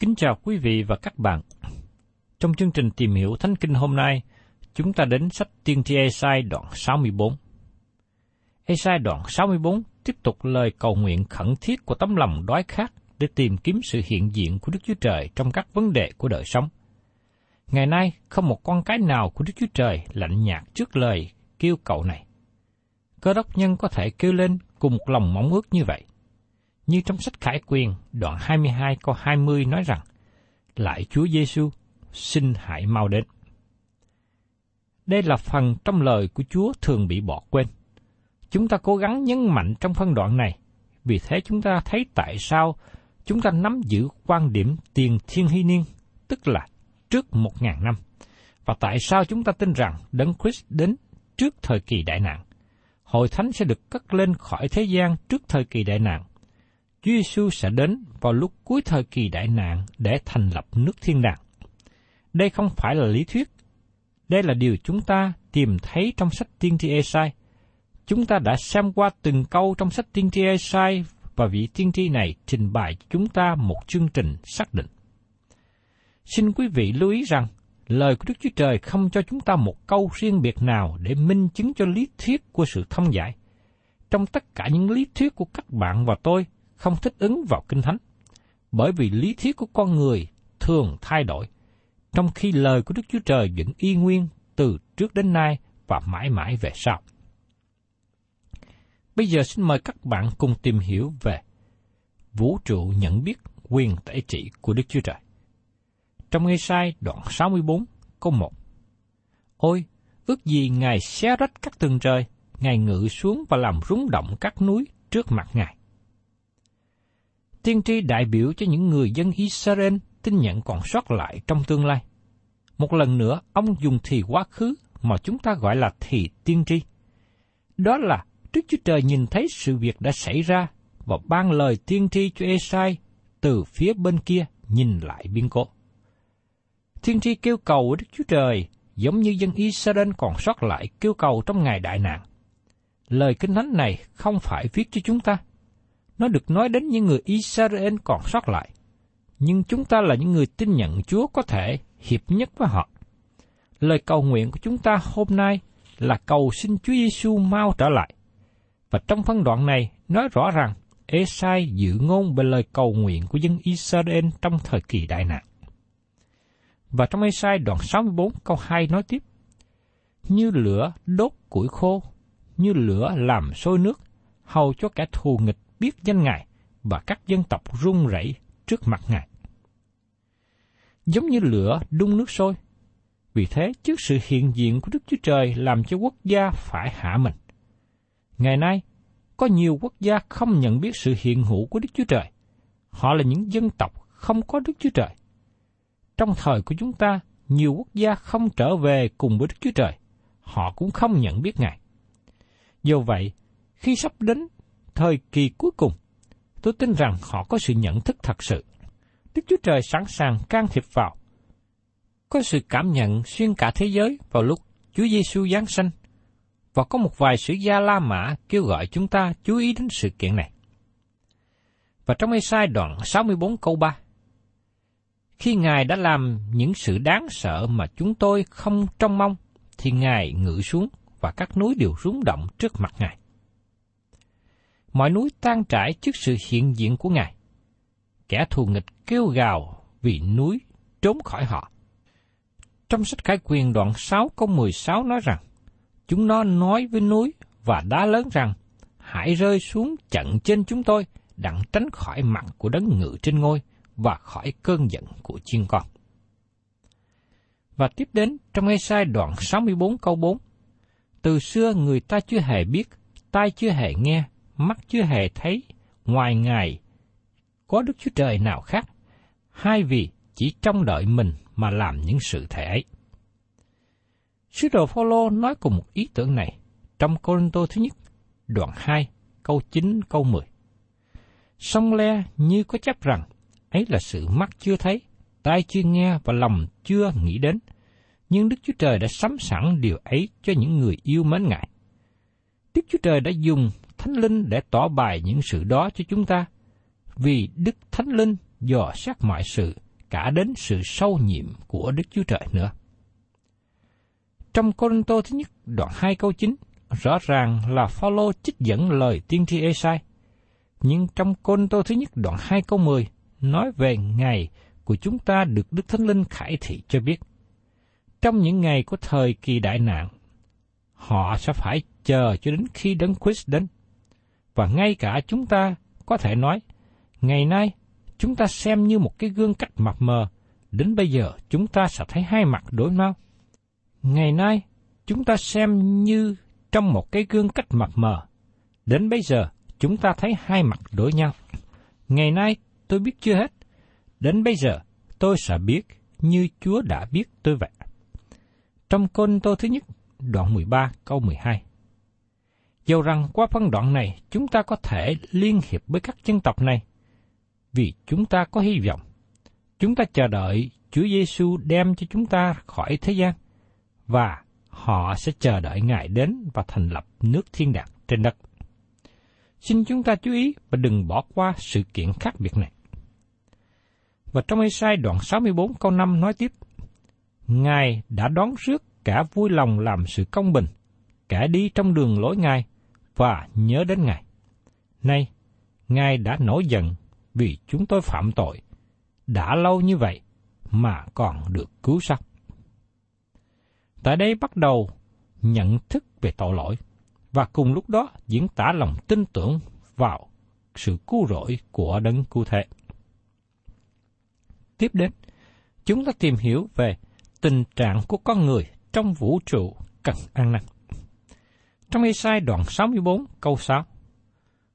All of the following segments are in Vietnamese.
Kính chào quý vị và các bạn. Trong chương trình tìm hiểu Thánh Kinh hôm nay, chúng ta đến sách Tiên tri Esai đoạn 64. Esai đoạn 64 tiếp tục lời cầu nguyện khẩn thiết của tấm lòng đói khát để tìm kiếm sự hiện diện của Đức Chúa Trời trong các vấn đề của đời sống. Ngày nay, không một con cái nào của Đức Chúa Trời lạnh nhạt trước lời kêu cầu này. Cơ đốc nhân có thể kêu lên cùng một lòng mong ước như vậy. Như trong sách Khải Quyền, đoạn 22 câu 20 nói rằng, Lại Chúa Giêsu xin hãy mau đến. Đây là phần trong lời của Chúa thường bị bỏ quên. Chúng ta cố gắng nhấn mạnh trong phân đoạn này, vì thế chúng ta thấy tại sao chúng ta nắm giữ quan điểm tiền thiên hy niên, tức là trước một ngàn năm, và tại sao chúng ta tin rằng Đấng Christ đến trước thời kỳ đại nạn. Hội thánh sẽ được cất lên khỏi thế gian trước thời kỳ đại nạn. Chúa Giêsu sẽ đến vào lúc cuối thời kỳ đại nạn để thành lập nước thiên đàng. Đây không phải là lý thuyết. Đây là điều chúng ta tìm thấy trong sách tiên tri Esai. Chúng ta đã xem qua từng câu trong sách tiên tri Esai và vị tiên tri này trình bày cho chúng ta một chương trình xác định. Xin quý vị lưu ý rằng, lời của Đức Chúa Trời không cho chúng ta một câu riêng biệt nào để minh chứng cho lý thuyết của sự thông giải. Trong tất cả những lý thuyết của các bạn và tôi không thích ứng vào Kinh Thánh, bởi vì lý thuyết của con người thường thay đổi, trong khi lời của Đức Chúa Trời vẫn y nguyên từ trước đến nay và mãi mãi về sau. Bây giờ xin mời các bạn cùng tìm hiểu về vũ trụ nhận biết quyền tể trị của Đức Chúa Trời. Trong ngay Sai đoạn 64, câu 1 Ôi, ước gì Ngài xé rách các tầng trời, Ngài ngự xuống và làm rung động các núi trước mặt Ngài. Tiên tri đại biểu cho những người dân Israel tin nhận còn sót lại trong tương lai. Một lần nữa, ông dùng thì quá khứ mà chúng ta gọi là thì tiên tri. Đó là Đức Chúa Trời nhìn thấy sự việc đã xảy ra và ban lời tiên tri cho Esai từ phía bên kia nhìn lại biên cố. Tiên tri kêu cầu Đức Chúa Trời giống như dân Israel còn sót lại kêu cầu trong ngày đại nạn. Lời kinh thánh này không phải viết cho chúng ta. Nó được nói đến những người Israel còn sót lại. Nhưng chúng ta là những người tin nhận Chúa có thể hiệp nhất với họ. Lời cầu nguyện của chúng ta hôm nay là cầu xin Chúa Giêsu mau trở lại. Và trong phân đoạn này nói rõ rằng Esai dự ngôn về lời cầu nguyện của dân Israel trong thời kỳ đại nạn. Và trong Esai đoạn 64 câu 2 nói tiếp, Như lửa đốt củi khô, như lửa làm sôi nước, hầu cho kẻ thù nghịch biết danh Ngài và các dân tộc run rẩy trước mặt Ngài. Giống như lửa đun nước sôi, vì thế trước sự hiện diện của Đức Chúa Trời làm cho quốc gia phải hạ mình. Ngày nay, có nhiều quốc gia không nhận biết sự hiện hữu của Đức Chúa Trời. Họ là những dân tộc không có Đức Chúa Trời. Trong thời của chúng ta, nhiều quốc gia không trở về cùng với Đức Chúa Trời. Họ cũng không nhận biết Ngài. Do vậy, khi sắp đến thời kỳ cuối cùng, tôi tin rằng họ có sự nhận thức thật sự. Đức Chúa Trời sẵn sàng can thiệp vào. Có sự cảm nhận xuyên cả thế giới vào lúc Chúa Giêsu giáng sanh và có một vài sử gia La Mã kêu gọi chúng ta chú ý đến sự kiện này. Và trong Ê-sai đoạn 64 câu 3, Khi Ngài đã làm những sự đáng sợ mà chúng tôi không trông mong, thì Ngài ngự xuống và các núi đều rung động trước mặt Ngài. Mọi núi tan trải trước sự hiện diện của Ngài. Kẻ thù nghịch kêu gào vì núi trốn khỏi họ. Trong sách Khải Quyền đoạn 6 câu 16 nói rằng, Chúng nó nói với núi và đá lớn rằng, hãy rơi xuống trận trên chúng tôi, đặng tránh khỏi mặt của đấng ngự trên ngôi và khỏi cơn giận của chiên con. Và tiếp đến trong ngay sai đoạn 64 câu 4. Từ xưa người ta chưa hề biết, tai chưa hề nghe, mắt chưa hề thấy, ngoài Ngài có Đức Chúa Trời nào khác, hai vì chỉ trông đợi mình mà làm những sự thể ấy. Sứ đồ Phaolô nói cùng một ý tưởng này trong Cô-rinh-tô thứ nhất, đoạn 2, câu 9, câu 10. Song le như có chấp rằng, ấy là sự mắt chưa thấy, tai chưa nghe và lòng chưa nghĩ đến. Nhưng Đức Chúa Trời đã sắm sẵn điều ấy cho những người yêu mến Ngài. Đức Chúa Trời đã dùng Thánh Linh để tỏ bài những sự đó cho chúng ta, vì Đức Thánh Linh dò xét mọi sự, cả đến sự sâu nhiệm của Đức Chúa Trời nữa. Trong Cô-rinh-tô thứ nhất đoạn 2 câu 9, rõ ràng là Phaolô trích dẫn lời tiên tri Esai. Nhưng trong Cô-rinh-tô thứ nhất đoạn 2 câu 10 nói về ngày của chúng ta được Đức Thánh Linh khải thị cho biết. Trong những ngày của thời kỳ đại nạn, họ sẽ phải chờ cho đến khi Đấng Christ đến. Và ngay cả chúng ta có thể nói, ngày nay chúng ta xem như một cái gương cách mập mờ, đến bây giờ chúng ta sẽ thấy hai mặt đối mau. Ngày nay, chúng ta xem như trong một cái gương cách mập mờ. Đến bây giờ, chúng ta thấy hai mặt đối nhau. Ngày nay, tôi biết chưa hết. Đến bây giờ, tôi sẽ biết như Chúa đã biết tôi vậy. Trong Côn Tô thứ nhất, đoạn 13 câu 12. Dầu rằng qua phân đoạn này chúng ta có thể liên hiệp với các dân tộc này, vì chúng ta có hy vọng. Chúng ta chờ đợi Chúa Giêsu đem cho chúng ta khỏi thế gian và họ sẽ chờ đợi Ngài đến và thành lập nước thiên đàng trên đất. Xin chúng ta chú ý và đừng bỏ qua sự kiện khác biệt này. Và trong Ê-sai đoạn 64 câu 5 nói tiếp, Ngài đã đón rước cả vui lòng làm sự công bình, cả đi trong đường lối Ngài và nhớ đến Ngài. Nay, Ngài đã nổi giận vì chúng tôi phạm tội, đã lâu như vậy mà còn được cứu sắc. Tại đây bắt đầu nhận thức về tội lỗi và cùng lúc đó diễn tả lòng tin tưởng vào sự cứu rỗi của đấng cứu thế. Tiếp đến, chúng ta tìm hiểu về tình trạng của con người trong vũ trụ cần ăn năn. Trong Ê-sai đoạn 64 câu 6,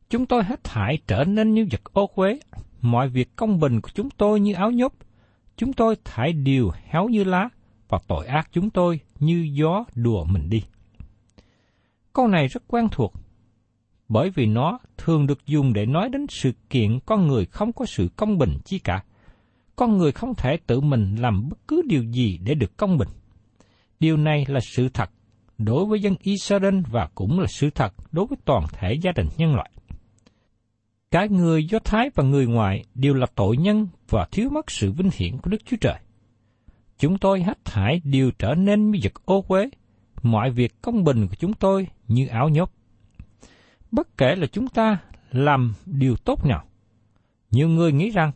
Chúng tôi hết thải trở nên như vật ô quế, mọi việc công bình của chúng tôi như áo nhốt, chúng tôi thải điều héo như lá, và tội ác chúng tôi như gió đùa mình đi. Câu này rất quen thuộc, bởi vì nó thường được dùng để nói đến sự kiện con người không có sự công bình chi cả. Con người không thể tự mình làm bất cứ điều gì để được công bình. Điều này là sự thật đối với dân Israel và cũng là sự thật đối với toàn thể gia đình nhân loại. Cả người Do Thái và người ngoại đều là tội nhân và thiếu mất sự vinh hiển của Đức Chúa Trời chúng tôi hết thải đều trở nên như vật ô uế, mọi việc công bình của chúng tôi như áo nhốt. Bất kể là chúng ta làm điều tốt nào, nhiều người nghĩ rằng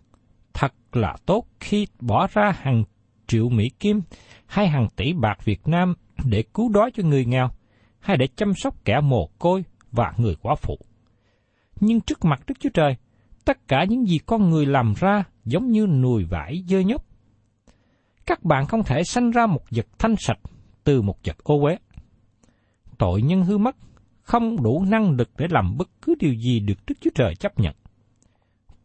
thật là tốt khi bỏ ra hàng triệu Mỹ Kim hay hàng tỷ bạc Việt Nam để cứu đói cho người nghèo, hay để chăm sóc kẻ mồ côi và người quá phụ. Nhưng trước mặt Đức Chúa Trời, tất cả những gì con người làm ra giống như nùi vải dơ nhóc. Các bạn không thể sanh ra một vật thanh sạch từ một vật ô uế. Tội nhân hư mất, không đủ năng lực để làm bất cứ điều gì được Đức Chúa Trời chấp nhận.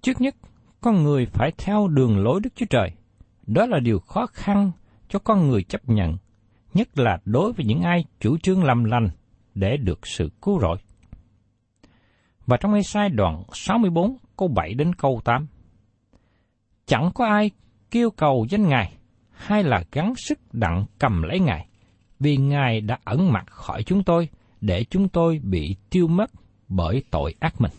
Trước nhất, con người phải theo đường lối Đức Chúa Trời. Đó là điều khó khăn cho con người chấp nhận, nhất là đối với những ai chủ trương làm lành để được sự cứu rỗi. Và trong Ê-sai đoạn 64 câu 7 đến câu 8. Chẳng có ai kêu cầu danh Ngài, hay là gắng sức đặng cầm lấy Ngài, vì Ngài đã ẩn mặt khỏi chúng tôi, để chúng tôi bị tiêu mất bởi tội ác mình.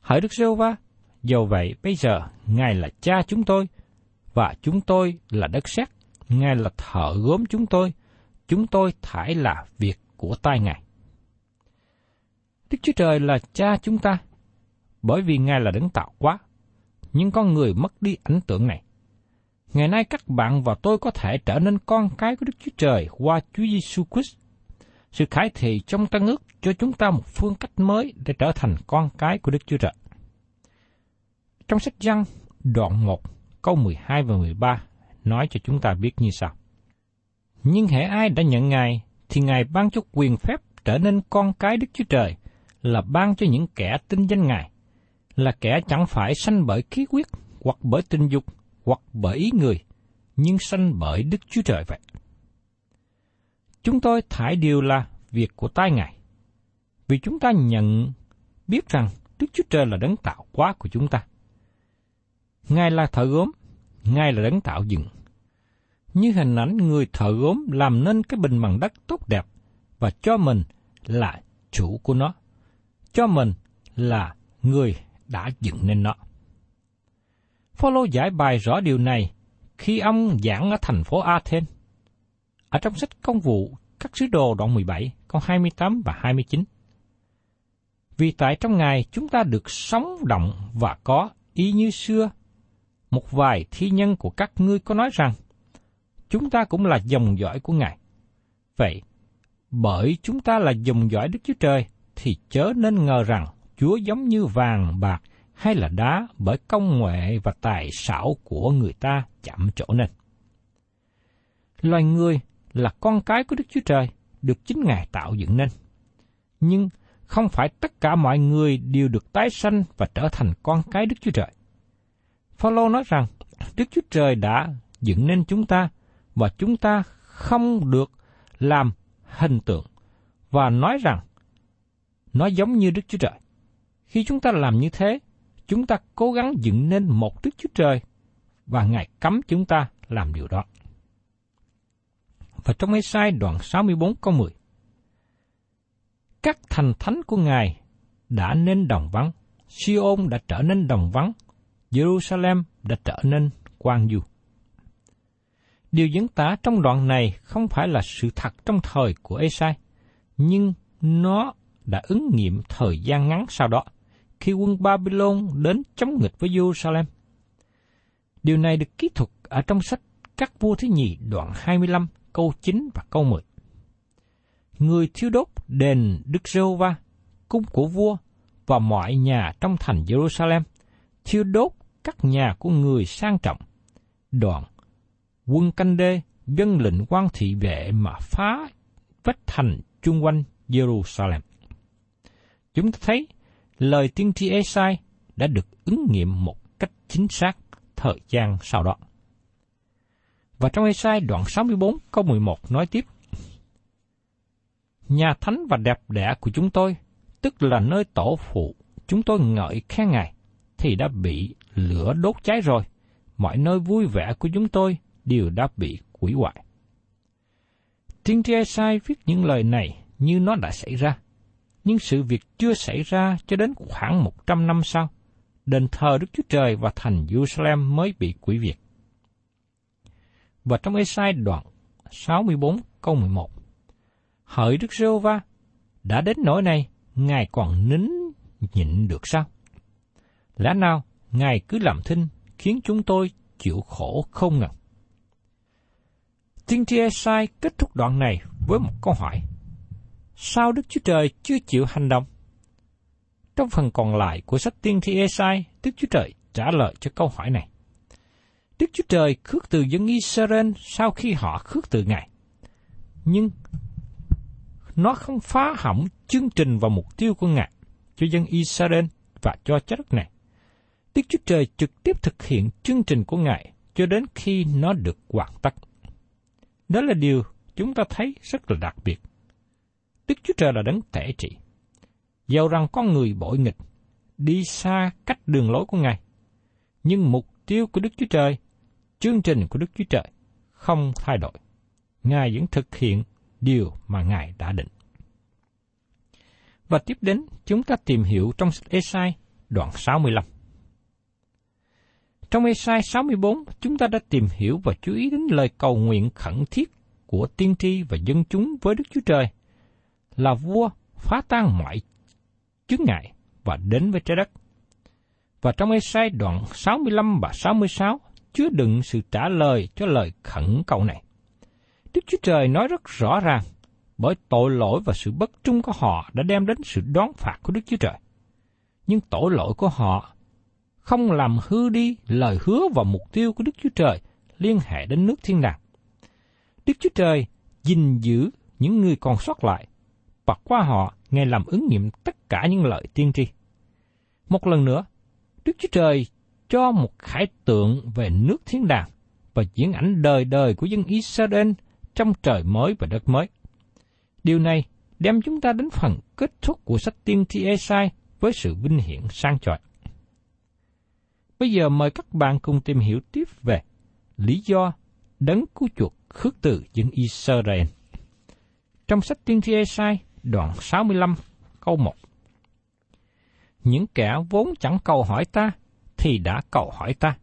Hỡi Đức giê va dầu vậy bây giờ Ngài là cha chúng tôi, và chúng tôi là đất sét, Ngài là thợ gốm chúng tôi, chúng tôi thải là việc của tay Ngài. Đức Chúa Trời là cha chúng ta, bởi vì Ngài là đấng tạo quá. Nhưng con người mất đi ảnh tượng này. Ngày nay các bạn và tôi có thể trở nên con cái của Đức Chúa Trời qua Chúa Giêsu Christ. Sự khải thị trong tăng ước cho chúng ta một phương cách mới để trở thành con cái của Đức Chúa Trời. Trong sách Giăng, đoạn 1, câu 12 và 13 nói cho chúng ta biết như sau. Nhưng hệ ai đã nhận Ngài, thì Ngài ban cho quyền phép trở nên con cái Đức Chúa Trời, là ban cho những kẻ tin danh Ngài, là kẻ chẳng phải sanh bởi khí quyết hoặc bởi tình dục, hoặc bởi ý người, nhưng sanh bởi Đức Chúa Trời vậy. Chúng tôi thải điều là việc của tai Ngài, vì chúng ta nhận biết rằng Đức Chúa Trời là đấng tạo hóa của chúng ta. Ngài là thợ gốm, Ngài là đấng tạo dựng. Như hình ảnh người thợ gốm làm nên cái bình bằng đất tốt đẹp và cho mình là chủ của nó. Cho mình là người đã dựng nên nó. Phaolô giải bài rõ điều này khi ông giảng ở thành phố Athens. Ở trong sách công vụ các sứ đồ đoạn 17, câu 28 và 29. Vì tại trong Ngài chúng ta được sống động và có ý như xưa. Một vài thi nhân của các ngươi có nói rằng, chúng ta cũng là dòng dõi của Ngài. Vậy, bởi chúng ta là dòng dõi Đức Chúa Trời, thì chớ nên ngờ rằng Chúa giống như vàng bạc hay là đá bởi công nghệ và tài xảo của người ta chạm chỗ nên. Loài người là con cái của Đức Chúa Trời, được chính Ngài tạo dựng nên. Nhưng không phải tất cả mọi người đều được tái sanh và trở thành con cái Đức Chúa Trời. Phaolô nói rằng Đức Chúa Trời đã dựng nên chúng ta và chúng ta không được làm hình tượng và nói rằng nó giống như Đức Chúa Trời. Khi chúng ta làm như thế, chúng ta cố gắng dựng nên một Đức Chúa Trời và Ngài cấm chúng ta làm điều đó. Và trong Ê-sai đoạn 64 câu 10 Các thành thánh của Ngài đã nên đồng vắng, Siôn đã trở nên đồng vắng, Jerusalem đã trở nên quang du. Điều diễn tả trong đoạn này không phải là sự thật trong thời của Esai, nhưng nó đã ứng nghiệm thời gian ngắn sau đó, khi quân Babylon đến chống nghịch với Jerusalem. Điều này được ký thuật ở trong sách Các vua thứ nhì đoạn 25 câu 9 và câu 10. Người thiêu đốt đền Đức giê va cung của vua và mọi nhà trong thành Jerusalem, thiêu đốt các nhà của người sang trọng. Đoạn, quân canh đê dân lệnh quan thị vệ mà phá vách thành chung quanh Jerusalem. Chúng ta thấy lời tiên tri Esai đã được ứng nghiệm một cách chính xác thời gian sau đó. Và trong Esai đoạn 64 câu 11 nói tiếp, Nhà thánh và đẹp đẽ của chúng tôi, tức là nơi tổ phụ, chúng tôi ngợi khen Ngài, thì đã bị lửa đốt cháy rồi. Mọi nơi vui vẻ của chúng tôi đều đã bị hủy hoại. Tiên tri Esai viết những lời này như nó đã xảy ra nhưng sự việc chưa xảy ra cho đến khoảng một trăm năm sau. Đền thờ Đức Chúa Trời và thành Jerusalem mới bị quỷ việt. Và trong Esai đoạn 64 câu 11 Hỡi Đức giê va đã đến nỗi này, Ngài còn nín nhịn được sao? Lẽ nào Ngài cứ làm thinh khiến chúng tôi chịu khổ không ngừng. Tiên tri Esai kết thúc đoạn này với một câu hỏi. Sao Đức Chúa Trời chưa chịu hành động? Trong phần còn lại của sách tiên tri Esai, Đức Chúa Trời trả lời cho câu hỏi này. Đức Chúa Trời khước từ dân Israel sau khi họ khước từ Ngài. Nhưng nó không phá hỏng chương trình và mục tiêu của Ngài cho dân Israel và cho trái đất này. Đức Chúa Trời trực tiếp thực hiện chương trình của Ngài cho đến khi nó được hoàn tất. Đó là điều chúng ta thấy rất là đặc biệt. Đức Chúa Trời là đấng tể trị. Dầu rằng con người bội nghịch, đi xa cách đường lối của Ngài, nhưng mục tiêu của Đức Chúa Trời, chương trình của Đức Chúa Trời không thay đổi. Ngài vẫn thực hiện điều mà Ngài đã định. Và tiếp đến, chúng ta tìm hiểu trong sách Esai đoạn 65. Trong Esai 64, chúng ta đã tìm hiểu và chú ý đến lời cầu nguyện khẩn thiết của tiên tri và dân chúng với Đức Chúa Trời là vua phá tan mọi chướng ngại và đến với trái đất. Và trong Esai đoạn 65 và 66 chứa đựng sự trả lời cho lời khẩn cầu này. Đức Chúa Trời nói rất rõ ràng, bởi tội lỗi và sự bất trung của họ đã đem đến sự đón phạt của Đức Chúa Trời. Nhưng tội lỗi của họ không làm hư đi lời hứa và mục tiêu của Đức Chúa Trời liên hệ đến nước thiên đàng. Đức Chúa Trời gìn giữ những người còn sót lại, và qua họ Ngài làm ứng nghiệm tất cả những lời tiên tri. Một lần nữa, Đức Chúa Trời cho một khải tượng về nước thiên đàng và diễn ảnh đời đời của dân Israel trong trời mới và đất mới. Điều này đem chúng ta đến phần kết thúc của sách tiên tri Esai với sự vinh hiển sang chói. Bây giờ mời các bạn cùng tìm hiểu tiếp về lý do đấng cứu chuộc khước từ dân Israel. Trong sách tiên tri Esai, đoạn 65, câu 1. Những kẻ vốn chẳng cầu hỏi ta, thì đã cầu hỏi ta.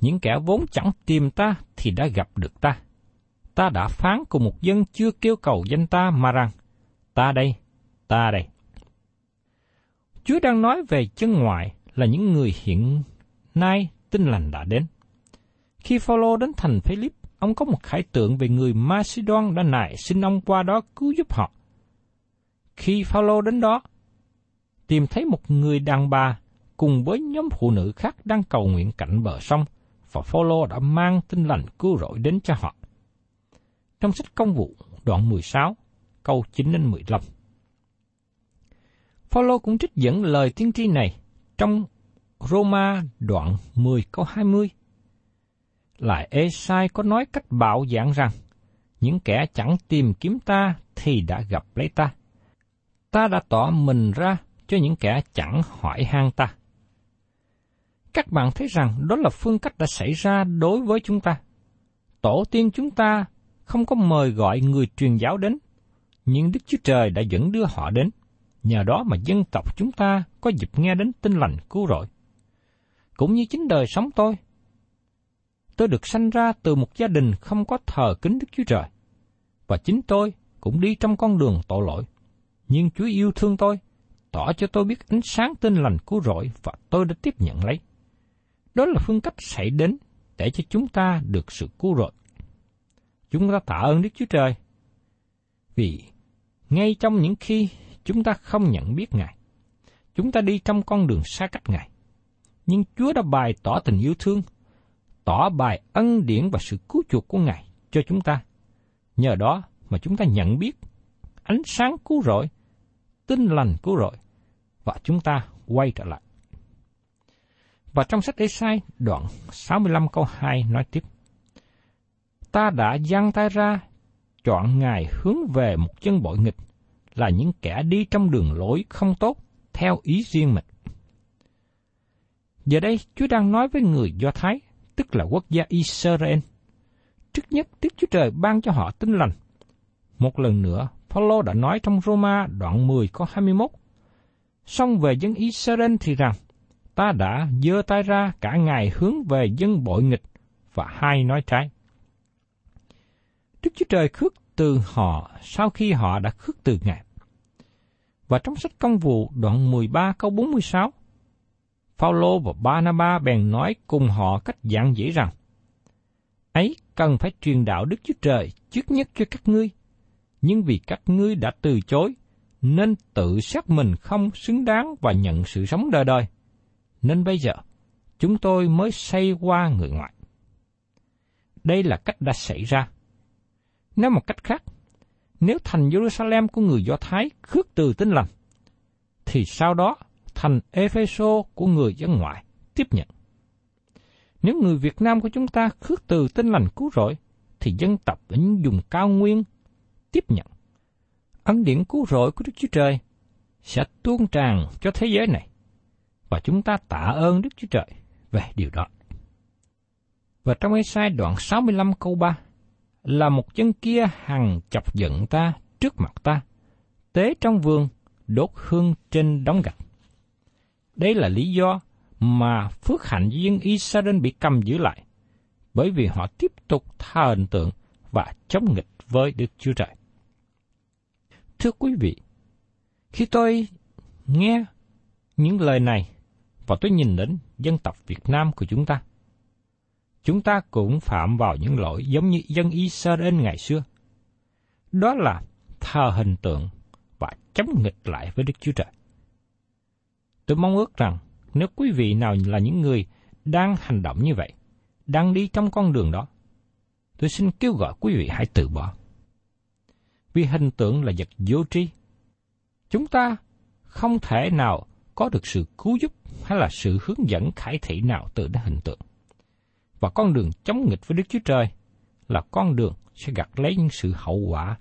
Những kẻ vốn chẳng tìm ta, thì đã gặp được ta. Ta đã phán cùng một dân chưa kêu cầu danh ta mà rằng, ta đây, ta đây. Chúa đang nói về chân ngoại là những người hiện nay tin lành đã đến. Khi Phaolô đến thành Philip, ông có một khải tượng về người Macedon đã nại xin ông qua đó cứu giúp họ. Khi Phaolô đến đó, tìm thấy một người đàn bà cùng với nhóm phụ nữ khác đang cầu nguyện cạnh bờ sông, và Phaolô đã mang tin lành cứu rỗi đến cho họ. Trong sách công vụ đoạn 16, câu 9 đến 15. Phaolô cũng trích dẫn lời tiên tri này trong Roma đoạn 10 câu 20. Lại Esai có nói cách bạo dạng rằng, những kẻ chẳng tìm kiếm ta thì đã gặp lấy ta. Ta đã tỏ mình ra cho những kẻ chẳng hỏi han ta. Các bạn thấy rằng đó là phương cách đã xảy ra đối với chúng ta. Tổ tiên chúng ta không có mời gọi người truyền giáo đến, nhưng Đức Chúa Trời đã dẫn đưa họ đến. Nhờ đó mà dân tộc chúng ta có dịp nghe đến tin lành cứu rỗi cũng như chính đời sống tôi. Tôi được sanh ra từ một gia đình không có thờ kính Đức Chúa Trời, và chính tôi cũng đi trong con đường tội lỗi. Nhưng Chúa yêu thương tôi, tỏ cho tôi biết ánh sáng tinh lành cứu rỗi và tôi đã tiếp nhận lấy. Đó là phương cách xảy đến để cho chúng ta được sự cứu rỗi. Chúng ta tạ ơn Đức Chúa Trời, vì ngay trong những khi chúng ta không nhận biết Ngài, chúng ta đi trong con đường xa cách Ngài nhưng Chúa đã bày tỏ tình yêu thương, tỏ bài ân điển và sự cứu chuộc của Ngài cho chúng ta. Nhờ đó mà chúng ta nhận biết ánh sáng cứu rỗi, tinh lành cứu rỗi, và chúng ta quay trở lại. Và trong sách Esai đoạn 65 câu 2 nói tiếp. Ta đã giăng tay ra, chọn Ngài hướng về một chân bội nghịch, là những kẻ đi trong đường lối không tốt, theo ý riêng mình. Giờ đây, Chúa đang nói với người Do Thái, tức là quốc gia Israel. Trước nhất, Đức Chúa Trời ban cho họ tinh lành. Một lần nữa, Phaolô đã nói trong Roma đoạn 10 có 21. Xong về dân Israel thì rằng, ta đã dơ tay ra cả ngày hướng về dân bội nghịch và hai nói trái. Đức Chúa Trời khước từ họ sau khi họ đã khước từ Ngài. Và trong sách công vụ đoạn 13 câu 46, Phaolô và Barnabas bèn nói cùng họ cách giảng dễ rằng, ấy cần phải truyền đạo Đức Chúa Trời trước nhất cho các ngươi, nhưng vì các ngươi đã từ chối, nên tự xác mình không xứng đáng và nhận sự sống đời đời. Nên bây giờ, chúng tôi mới xây qua người ngoại. Đây là cách đã xảy ra. Nếu một cách khác, nếu thành Jerusalem của người Do Thái khước từ tinh lành, thì sau đó thành Epheso của người dân ngoại tiếp nhận. Nếu người Việt Nam của chúng ta khước từ tinh lành cứu rỗi, thì dân tộc ở những vùng cao nguyên tiếp nhận. Ân điển cứu rỗi của Đức Chúa Trời sẽ tuôn tràn cho thế giới này, và chúng ta tạ ơn Đức Chúa Trời về điều đó. Và trong Ê-sai đoạn 65 câu 3 là một chân kia hằng chọc giận ta trước mặt ta, tế trong vườn, đốt hương trên đống gạch. Đây là lý do mà phước hạnh dân Israel bị cầm giữ lại, bởi vì họ tiếp tục thờ hình tượng và chống nghịch với Đức Chúa Trời. Thưa quý vị, khi tôi nghe những lời này và tôi nhìn đến dân tộc Việt Nam của chúng ta, chúng ta cũng phạm vào những lỗi giống như dân Israel ngày xưa. Đó là thờ hình tượng và chống nghịch lại với Đức Chúa Trời. Tôi mong ước rằng nếu quý vị nào là những người đang hành động như vậy, đang đi trong con đường đó, tôi xin kêu gọi quý vị hãy từ bỏ. Vì hình tượng là vật vô tri. Chúng ta không thể nào có được sự cứu giúp hay là sự hướng dẫn khải thị nào từ đến hình tượng. Và con đường chống nghịch với Đức Chúa Trời là con đường sẽ gặt lấy những sự hậu quả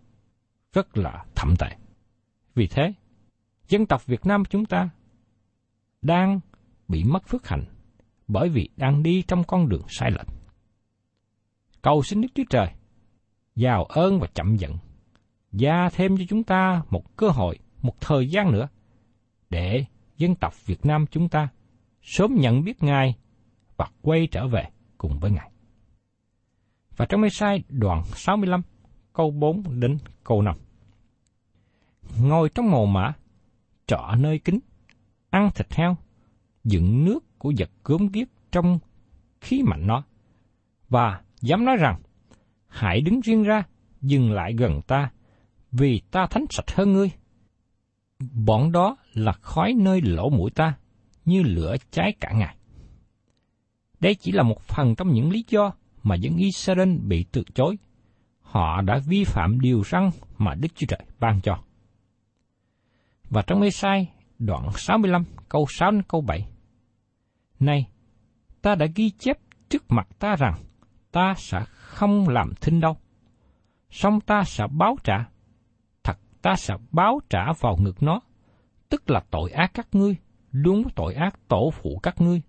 rất là thậm tệ. Vì thế, dân tộc Việt Nam chúng ta đang bị mất phước hạnh bởi vì đang đi trong con đường sai lệch. Cầu xin Đức Chúa Trời, giàu ơn và chậm giận, gia thêm cho chúng ta một cơ hội, một thời gian nữa, để dân tộc Việt Nam chúng ta sớm nhận biết Ngài và quay trở về cùng với Ngài. Và trong Mê-sai đoạn 65, câu 4 đến câu 5. Ngồi trong mồ mã, trọ nơi kính, ăn thịt heo, dựng nước của vật gớm ghiếc trong khí mạnh nó, và dám nói rằng, hãy đứng riêng ra, dừng lại gần ta, vì ta thánh sạch hơn ngươi. Bọn đó là khói nơi lỗ mũi ta, như lửa cháy cả ngày. Đây chỉ là một phần trong những lý do mà dân Israel bị từ chối. Họ đã vi phạm điều răn mà Đức Chúa Trời ban cho. Và trong Ê-sai đoạn 65 câu 6 đến câu 7. Này, ta đã ghi chép trước mặt ta rằng ta sẽ không làm thinh đâu. Xong ta sẽ báo trả. Thật ta sẽ báo trả vào ngực nó. Tức là tội ác các ngươi, đúng tội ác tổ phụ các ngươi,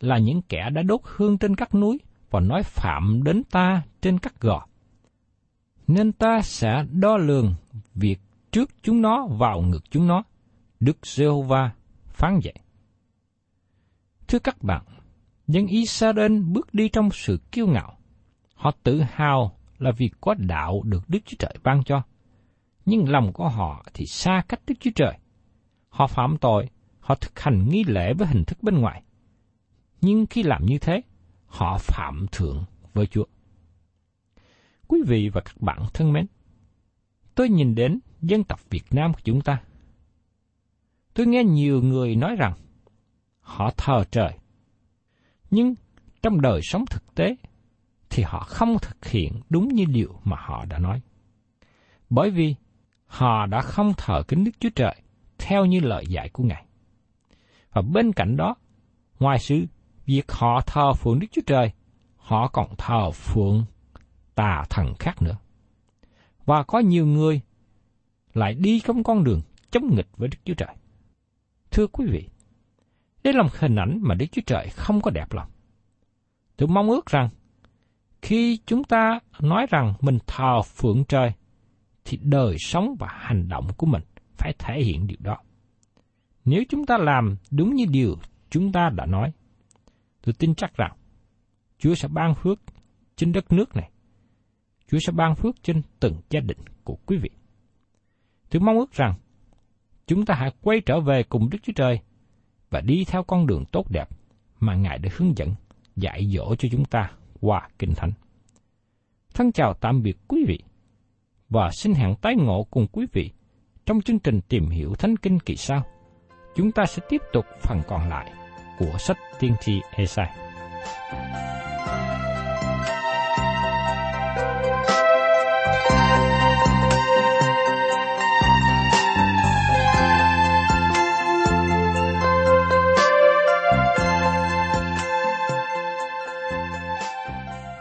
là những kẻ đã đốt hương trên các núi và nói phạm đến ta trên các gò. Nên ta sẽ đo lường việc trước chúng nó vào ngực chúng nó. Đức Giê-hô-va phán vậy. Thưa các bạn, dân Israel bước đi trong sự kiêu ngạo. Họ tự hào là vì có đạo được Đức Chúa Trời ban cho. Nhưng lòng của họ thì xa cách Đức Chúa Trời. Họ phạm tội, họ thực hành nghi lễ với hình thức bên ngoài. Nhưng khi làm như thế, họ phạm thượng với Chúa. Quý vị và các bạn thân mến, tôi nhìn đến dân tộc Việt Nam của chúng ta. Tôi nghe nhiều người nói rằng họ thờ trời. Nhưng trong đời sống thực tế thì họ không thực hiện đúng như điều mà họ đã nói. Bởi vì họ đã không thờ kính Đức Chúa Trời theo như lời dạy của Ngài. Và bên cạnh đó, ngoài sự việc họ thờ phượng Đức Chúa Trời, họ còn thờ phượng tà thần khác nữa. Và có nhiều người lại đi trong con đường chống nghịch với Đức Chúa Trời. Thưa quý vị, đây là một hình ảnh mà Đức Chúa Trời không có đẹp lòng. Tôi mong ước rằng, khi chúng ta nói rằng mình thờ phượng trời, thì đời sống và hành động của mình phải thể hiện điều đó. Nếu chúng ta làm đúng như điều chúng ta đã nói, tôi tin chắc rằng Chúa sẽ ban phước trên đất nước này. Chúa sẽ ban phước trên từng gia đình của quý vị. Tôi mong ước rằng chúng ta hãy quay trở về cùng Đức Chúa Trời và đi theo con đường tốt đẹp mà Ngài đã hướng dẫn, dạy dỗ cho chúng ta qua Kinh Thánh. Thân chào tạm biệt quý vị và xin hẹn tái ngộ cùng quý vị trong chương trình tìm hiểu Thánh Kinh kỳ sau. Chúng ta sẽ tiếp tục phần còn lại của sách tiên tri Esai.